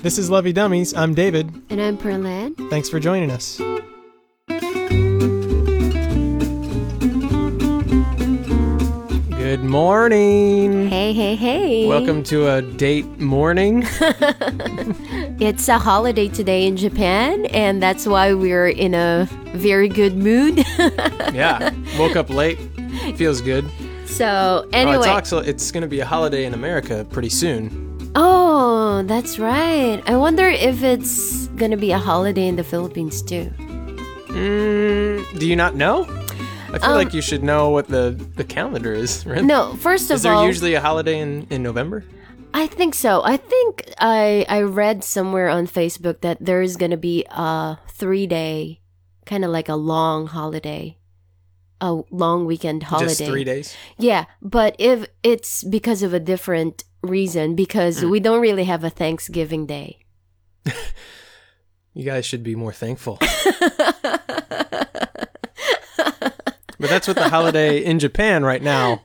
This is Lovey Dummies. I'm David. And I'm Perlan. Thanks for joining us. Good morning. Hey, hey, hey. Welcome to a date morning. It's a holiday today in Japan, and that's why we're in a very good mood. yeah. Woke up late. Feels good. So, Oh, anyway. it's also it's going to be a holiday in America pretty soon. Oh, that's right. I wonder if it's gonna be a holiday in the Philippines too. Mm, do you not know? I feel Um, like you should know what the the calendar is, right? No, first of all, Is there all, usually a holiday in in November? I think so. I think I I read somewhere on Facebook that there is gonna be a three day, kind of like a long holiday, a long weekend holiday. Just three days. Yeah, but if it's because of a different reason, because we don't really have a Thanksgiving Day. You guys should be more thankful. But that's what the holiday in Japan right now.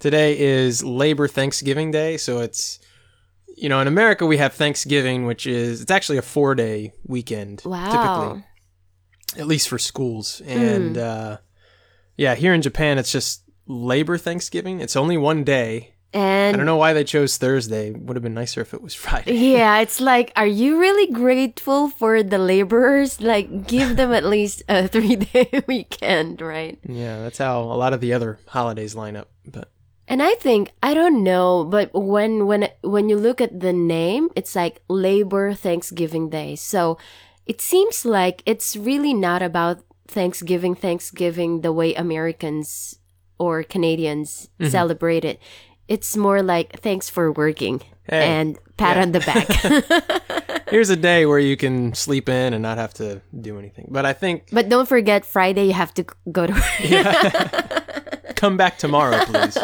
Today is Labor Thanksgiving Day, so it's you know, in America we have Thanksgiving, which is it's actually a 4-day weekend Wow. typically. At least for schools. And uh yeah, here in Japan it's just Labor Thanksgiving. It's only one day. And I don't know why they chose Thursday. Would have been nicer if it was Friday. yeah, it's like, are you really grateful for the laborers? Like, give them at least a three day weekend, right? Yeah, that's how a lot of the other holidays line up. But And I think I don't know, but when when when you look at the name, it's like Labor Thanksgiving Day. So it seems like it's really not about Thanksgiving, Thanksgiving the way Americans or Canadians Mm-hmm. celebrate it. It's more like thanks for working Hey, and pat yeah. on the back. here's a day where you can sleep in and not have to do anything. But I think but don't forget Friday you have to go to work. yeah. come back tomorrow, please.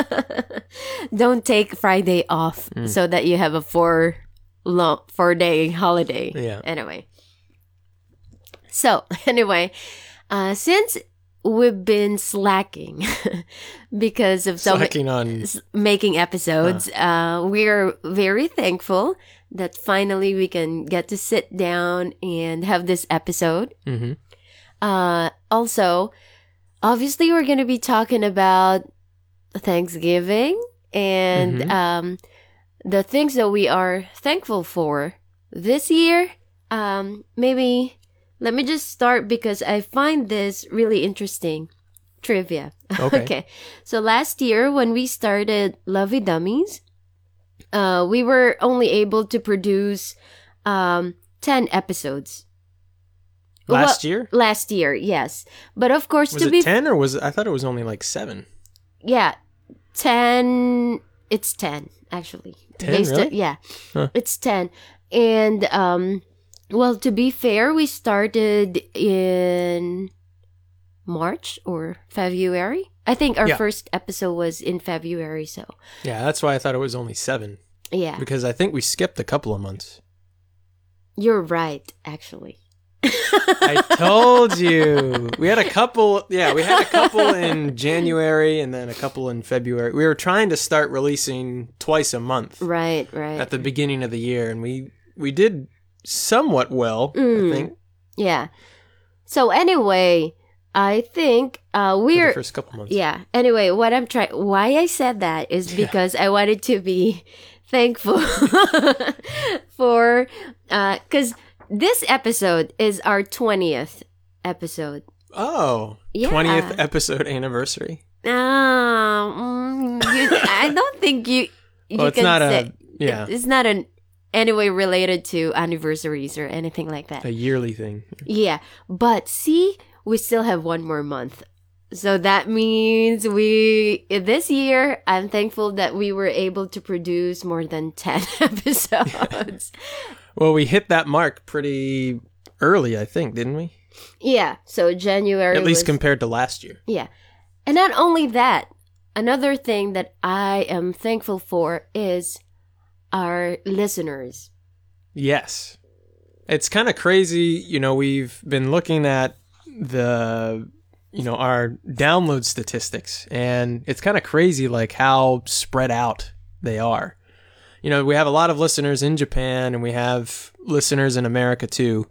don't take Friday off Mm. so that you have a four long four day holiday. Yeah. Anyway. So anyway, uh, since we've been slacking because of so ma- Slacking on s- making episodes, uh, we're very thankful that finally we can get to sit down and have this episode. Mhm. Uh, also, obviously, we're going to be talking about Thanksgiving and Mhm. um, the things that we are thankful for this year. Um, maybe let me just start because I find this really interesting trivia. Okay. So last year when we started Lovey Dummies, uh, we were only able to produce um, 10 episodes. last Well, year. Last year, yes. But of course, Was to it be ten or was it, I thought it was only like seven? yeah, 10 it's 10 actually. 10, Based really? yeah. Huh. It's 10. And um well, to be fair, we started in March or February. I think our Yeah. first episode was in February, so Yeah, that's why I thought it was only seven yeah. because I think we skipped a couple of months. You're right, actually. I told you. We had a couple. Yeah, we had a couple in January and then a couple in February. We were trying to start releasing twice a month Right, right. at the beginning of the year, and we we did somewhat well. Mm. I think yeah. So anyway, I think uh we're the first couple months. Yeah. Anyway, what I'm trying, why I said that is because I wanted to be thankful for, uh, cause this episode is our 20th episode. Oh, Yeah. 20th episode anniversary. Mm, you, I don't think you, you Well, it's not say, a yeah it's not an anyway related to anniversaries or anything like that. a yearly thing. Yeah, but see, we still have one more month. So that means we this year I'm thankful that we were able to produce more than 10 episodes. Well, we hit that mark pretty early, I think, didn't we? yeah, so January At least was- compared to last year. Yeah. And not only that, another thing that I am thankful for is our listeners. Yes. It's kind of crazy. You know, we've been looking at the you know, our download statistics, and it's kind of crazy, like how spread out they are. You know, we have a lot of listeners in Japan, and we have listeners in America too.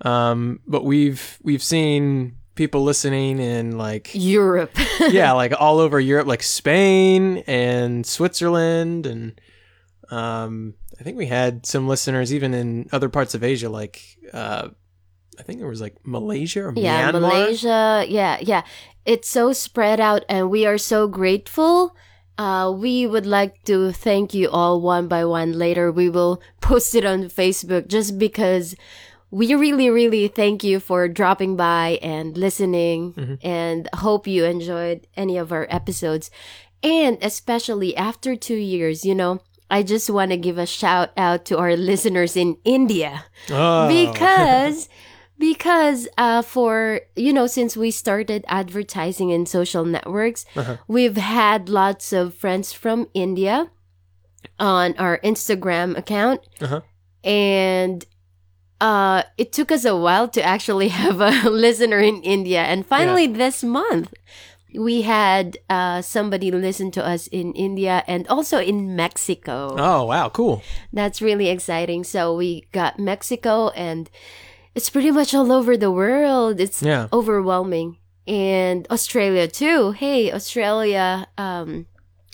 Um, but we've we've seen people listening in like Europe. yeah, like all over Europe, like Spain and Switzerland, and um, I think we had some listeners even in other parts of Asia, like uh, I think it was like Malaysia or yeah, Myanmar. Malaysia. Yeah, yeah. It's so spread out, and we are so grateful. Uh, we would like to thank you all one by one. Later, we will post it on Facebook just because we really, really thank you for dropping by and listening and hope you enjoyed any of our episodes. And especially after two years, you know, I just want to give a shout out to our listeners in India Oh. because because uh for you know since we started advertising in social networks Uh-huh. we've had lots of friends from india on our instagram account Uh-huh. and uh it took us a while to actually have a listener in india and finally this month we had uh somebody listen to us in india and also in mexico oh wow, cool. that's really exciting. So we got Mexico and it's pretty much all over the world. It's Yeah. overwhelming. And Australia too. Hey, Australia um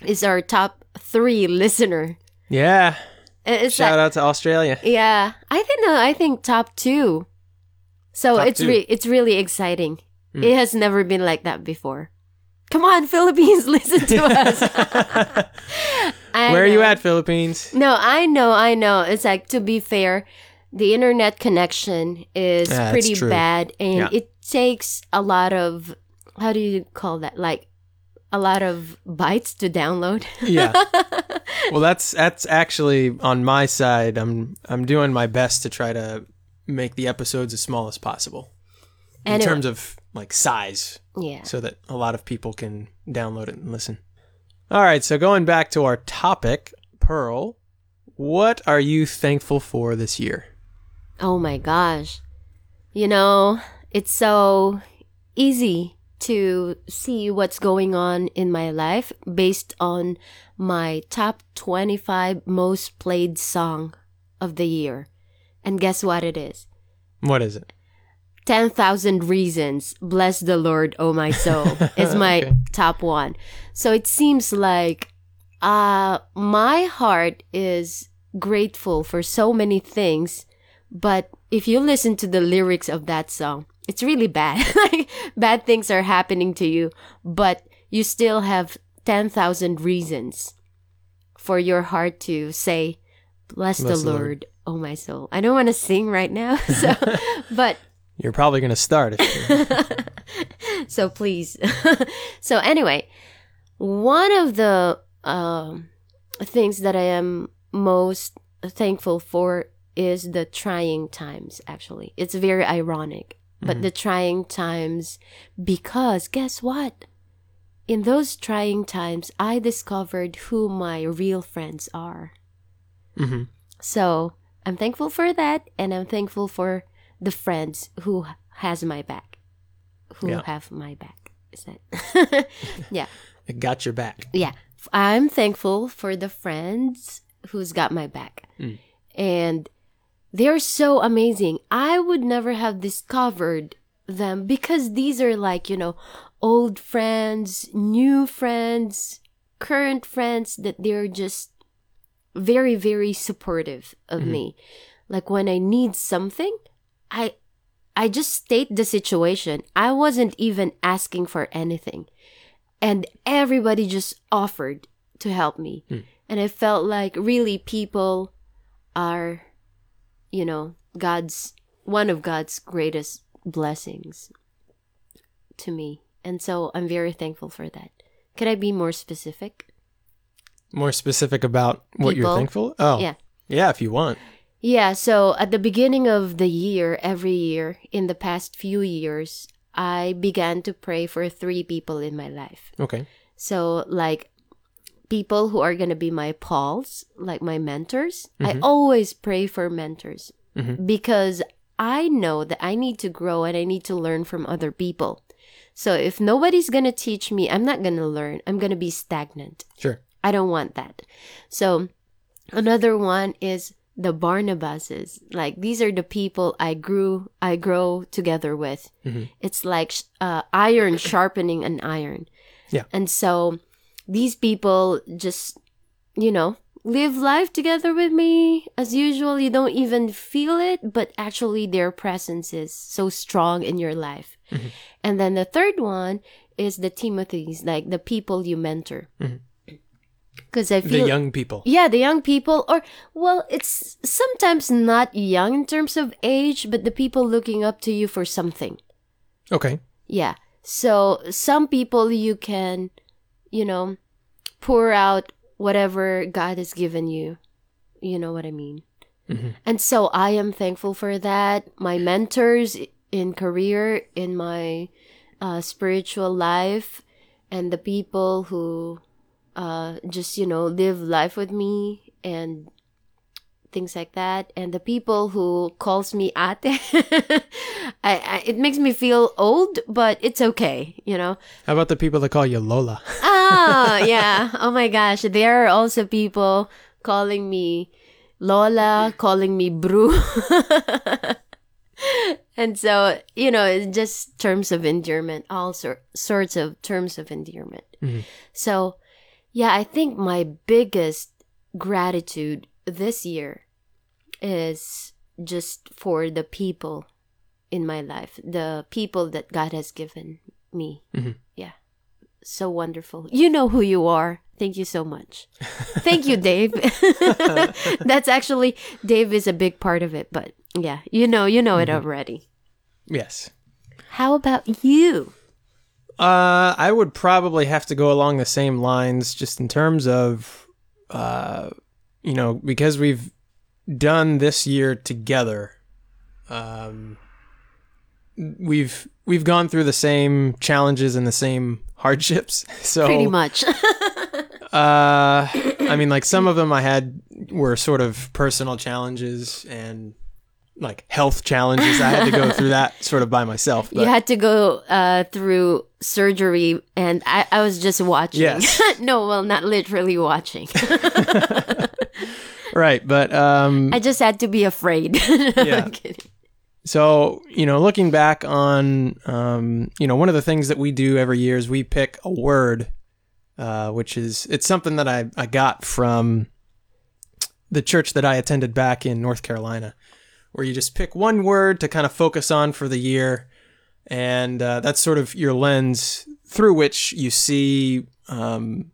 is our top 3 listener. Yeah. Uh, It's Shout like, out to Australia. yeah, I think no, I think top 2. So Top it's two. re- it's really exciting. Hmm. It has never been like that before. Come on, Philippines, listen to us. Where are you at, Philippines? No, I know, I know. It's like to be fair, the internet connection is Yeah, pretty bad and Yeah. it takes a lot of how do you call that? Like a lot of bytes to download. Yeah. well, that's that's actually on my side. I'm I'm doing my best to try to make the episodes as small as possible in Anyway. terms of like size, yeah. so that a lot of people can download it and listen. All right, so going back to our topic, Pearl, what are you thankful for this year? Oh my gosh. You know, it's so easy to see what's going on in my life based on my top 25 most played song of the year. And guess what it is? What is it? 10,000 Reasons, Bless the Lord, Oh My Soul, is my Okay. top one. So it seems like uh, my heart is grateful for so many things, but if you listen to the lyrics of that song, it's really bad. like, bad things are happening to you, but you still have 10,000 reasons for your heart to say, Bless, Bless the Lord, Lord. oh my soul. I don't want to sing right now, so, but You're probably going to start so please. so anyway, one of the um, things that I am most thankful for is the trying times. Actually, it's very ironic, but the trying times because guess what? In those trying times, I discovered who my real friends are. hmm So I'm thankful for that, and I'm thankful for the friends who has my back, who Yeah. have my back. Is that? yeah, got your back. yeah. I'm thankful for the friends who's got my back, Mm. and they're so amazing. I would never have discovered them because these are like you know old friends, new friends, current friends that they're just very very supportive of me like when i need something i i just state the situation i wasn't even asking for anything and everybody just offered to help me Hmm. and i felt like really people are you know god's one of god's greatest blessings to me and so i'm very thankful for that could i be more specific More specific about what you're thankful? Oh. Yeah. Yeah, if you want. Yeah, so at the beginning of the year, every year, in the past few years, I began to pray for three people in my life. Okay. So, like, people who are going to be my pals, like my mentors. I always pray for mentors Mhm. because I know that I need to grow and I need to learn from other people. So if nobody's gonna teach me, I'm not gonna learn. I'm gonna be stagnant. Sure. I don't want that. So another one is the Barnabases. Like these are the people I grew, I grow together with. Mhm. It's like uh, iron sharpening an iron. Yeah. And so these people just, you know, live life together with me as usual. You don't even feel it, but actually their presence is so strong in your life. Mm-hmm. And then the third one is the Timothys, like the people you mentor. Mhm. Because I feel The young people. yeah, the young people, or well, it's sometimes not young in terms of age, but the people looking up to you for something. Okay. Yeah. So some people you can, you know, pour out whatever God has given you. You know what I mean? Mhm. And so I am thankful for that. My mentors in career, in my uh, spiritual life, and the people who uh, just, you know, live life with me and things like that. And the people who calls me ate I, I it makes me feel old but it's okay you know? How about the people that call you Lola? ah yeah. Oh my gosh. There are also people calling me lola calling me bru. And so you know it's just terms of endearment all sor- sorts of terms of endearment. Mhm. so yeah i think my biggest gratitude this year is just for the people in my life the people that god has given me. Mhm. yeah. So wonderful. You know who you are. Thank you so much. Thank you dave. That's actually dave is a big part of it but yeah you know you know it already. Yes. how about you Uh, I would probably have to go along the same lines, just in terms of, uh, you know, because we've done this year together. Um, we've we've gone through the same challenges and the same hardships. So pretty much Uh, I mean, like some of them I had were sort of personal challenges and like health challenges. I had to go through that sort of by myself. But you had to go uh, through surgery and I, I was just watching Yes. no well not literally watching right, but um, i just had to be afraid Yeah. I'm kidding. So, you know, looking back on, um, you know, one of the things that we do every year is we pick a word, uh, which is, it's something that I, I got from the church that I attended back in North Carolina, where you just pick one word to kind of focus on for the year. And uh, that's sort of your lens through which you see um,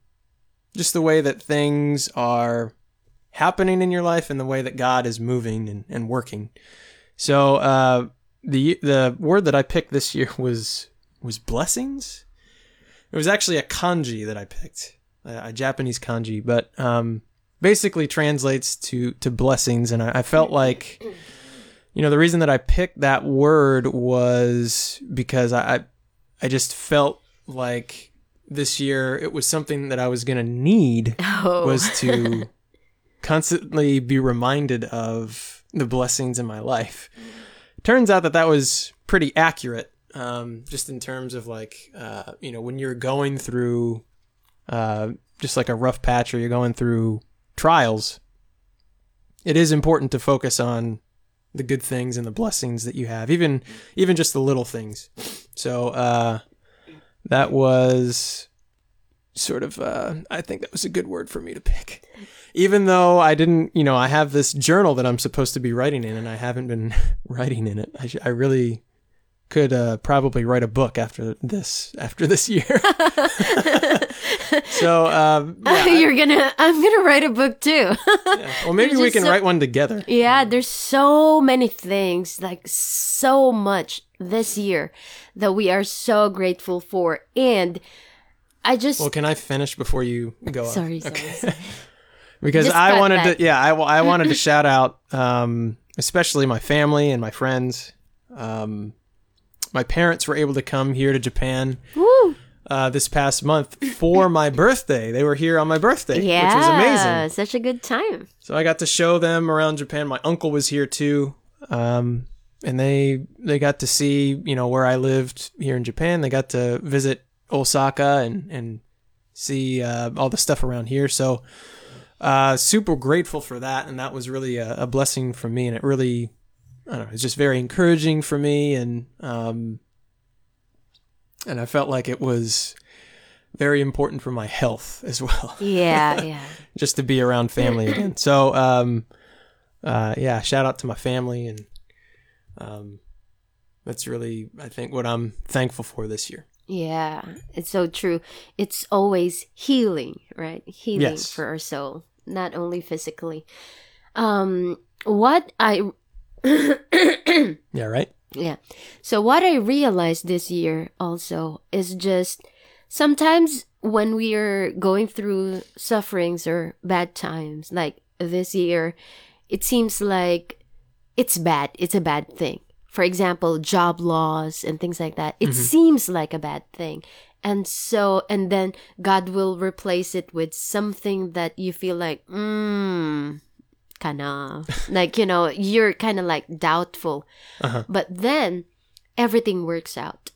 just the way that things are happening in your life and the way that God is moving and, and working. So uh, the the word that I picked this year was was blessings. It was actually a kanji that I picked, a, a Japanese kanji, but um, basically translates to to blessings. And I, I felt like, you know, the reason that I picked that word was because I I, just felt like this year it was something that I was gonna need oh was to constantly be reminded of the blessings in my life. Turns out that that was pretty accurate, um, just in terms of like, uh, you know, when you're going through uh, just like a rough patch or you're going through trials, it is important to focus on the good things and the blessings that you have, even even just the little things. So uh, that was sort of uh, I think that was a good word for me to pick. Even though I didn't, you know, I have this journal that I'm supposed to be writing in, and I haven't been writing in it. I, sh- I really could uh, probably write a book after this after this year. so um, yeah, I- you're gonna i'm gonna write a book too yeah. well, maybe we can so- write one together. Yeah, there's so many things, like so much this year that we are so grateful for. And I just, Well, can I finish before you go? sorry, sorry, sorry. because Just I wanted to, yeah, I, I wanted to shout out, um, especially my family and my friends. Um, my parents were able to come here to Japan uh, this past month for my birthday. They were here on my birthday, Yeah, which was amazing. Such a good time. So I got to show them around Japan. My uncle was here too. Um, and they they got to see you know where I lived here in Japan. They got to visit Osaka and and see uh, all the stuff around here. So uh, super grateful for that, and that was really a, a, blessing for me. And it really, I don't know, it's just very encouraging for me, and um, and I felt like it was very important for my health as well. Yeah, yeah. just to be around family again. So, um, uh, yeah, shout out to my family, and um, that's really, I think, what I'm thankful for this year. Yeah, it's so true. It's always healing, right? Healing Yes. for our soul, not only physically. Um, what I Yeah, right. Yeah. So what I realized this year also is just sometimes when we are going through sufferings or bad times, like this year, it seems like it's bad. It's a bad thing. For example, job loss and things like that. It seems like a bad thing. And so, and then God will replace it with something that you feel like, mm, kinda, like, you know, you're kind of like doubtful. Uh-huh. But then everything works out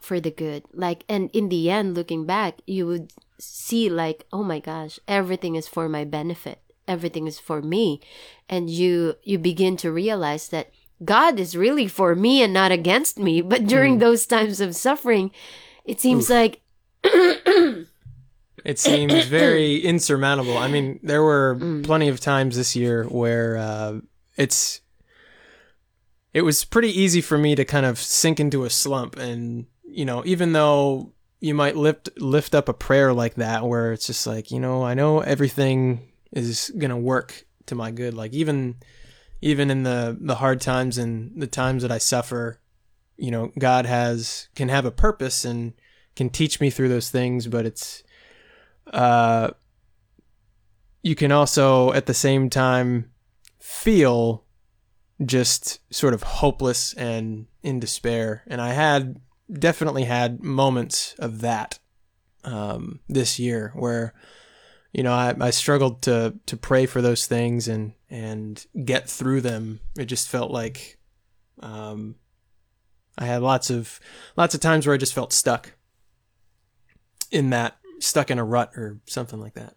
for the good. Like, and in the end, looking back, you would see, like, oh my gosh, everything is for my benefit. Everything is for me. And you, you begin to realize that God is really for me and not against me. But during those times of suffering, it seems like, It seems very insurmountable. I mean, there were Mm. plenty of times this year where uh, it's it was pretty easy for me to kind of sink into a slump, and you know, even though you might lift lift up a prayer like that, where it's just like, you know, I know everything is gonna work to my good. Like even even in the the hard times and the times that I suffer, you know, God has can have a purpose and can teach me through those things, but it's uh, you can also at the same time feel just sort of hopeless and in despair. And I had definitely had moments of that um, this year where you know I, I struggled to to pray for those things and and get through them. It just felt like um, I had lots of lots of times where I just felt stuck in that stuck in a rut or something like that.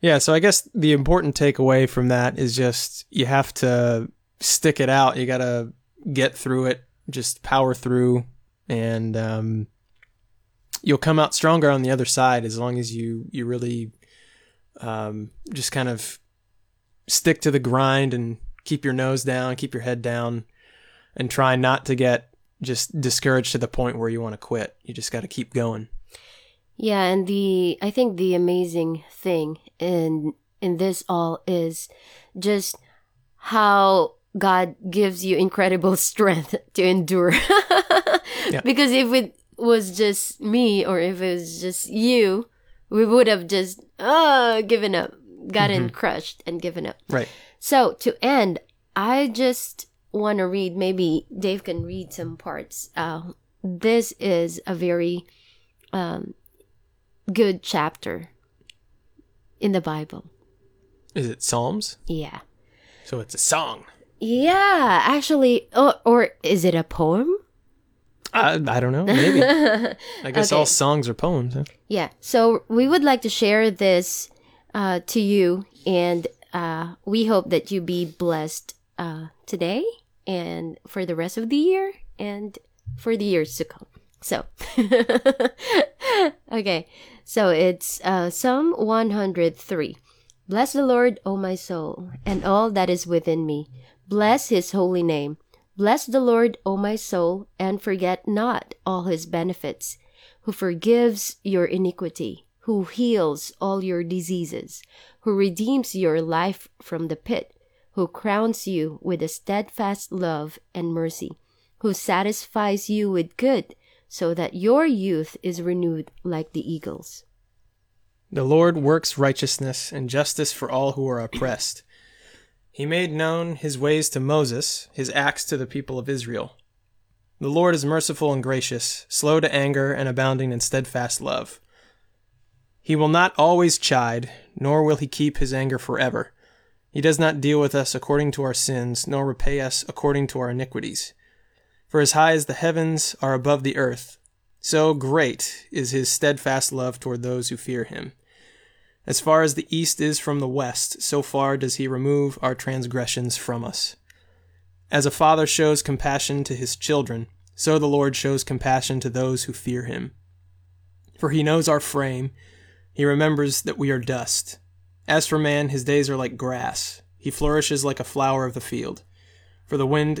Yeah, so I guess the important takeaway from that is just you have to stick it out. You got to get through it, just power through, and um, you'll come out stronger on the other side as long as you you really um, just kind of stick to the grind and keep your nose down, keep your head down, and try not to get just discouraged to the point where you want to quit. You just got to keep going. Yeah, and the I think the amazing thing in in this all is just how God gives you incredible strength to endure. Yeah. Because if it was just me or if it was just you, we would have just uh given up, gotten crushed and given up. Right. So to end, I just want to read. Maybe Dave can read some parts. Uh, this is a very um, good chapter in the Bible. Is it Psalms? Yeah, So it's a song. yeah. Actually, or, or is it a poem? I, I don't know. Maybe. I guess all songs are poems. Huh? Yeah. So we would like to share this uh, to you, and uh, we hope that you be blessed uh, today and for the rest of the year and for the years to come. So, okay. So it's uh, Psalm 103. Bless the Lord, O my soul, and all that is within me. Bless his holy name. Bless the Lord, O my soul, and forget not all his benefits who forgives your iniquity, who heals all your diseases, who redeems your life from the pit, who crowns you with a steadfast love and mercy, who satisfies you with good, so that your youth is renewed like the eagles. The Lord works righteousness and justice for all who are oppressed. He made known his ways to Moses, his acts to the people of Israel. The Lord is merciful and gracious, slow to anger, and abounding in steadfast love. He will not always chide, nor will he keep his anger forever. He does not deal with us according to our sins, nor repay us according to our iniquities. For as high as the heavens are above the earth, so great is his steadfast love toward those who fear him. As far as the east is from the west, so far does he remove our transgressions from us. As a father shows compassion to his children, so the Lord shows compassion to those who fear him. For he knows our frame, he remembers that we are dust. As for man, his days are like grass. He flourishes like a flower of the field. For the wind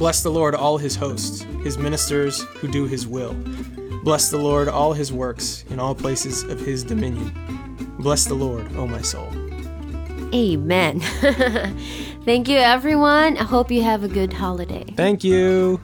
Bless the Lord, all his hosts, his ministers who do his will. Bless the Lord, all his works, in all places of his dominion. Bless the Lord, O my soul. Amen. Thank you, everyone. I hope you have a good holiday. Thank you.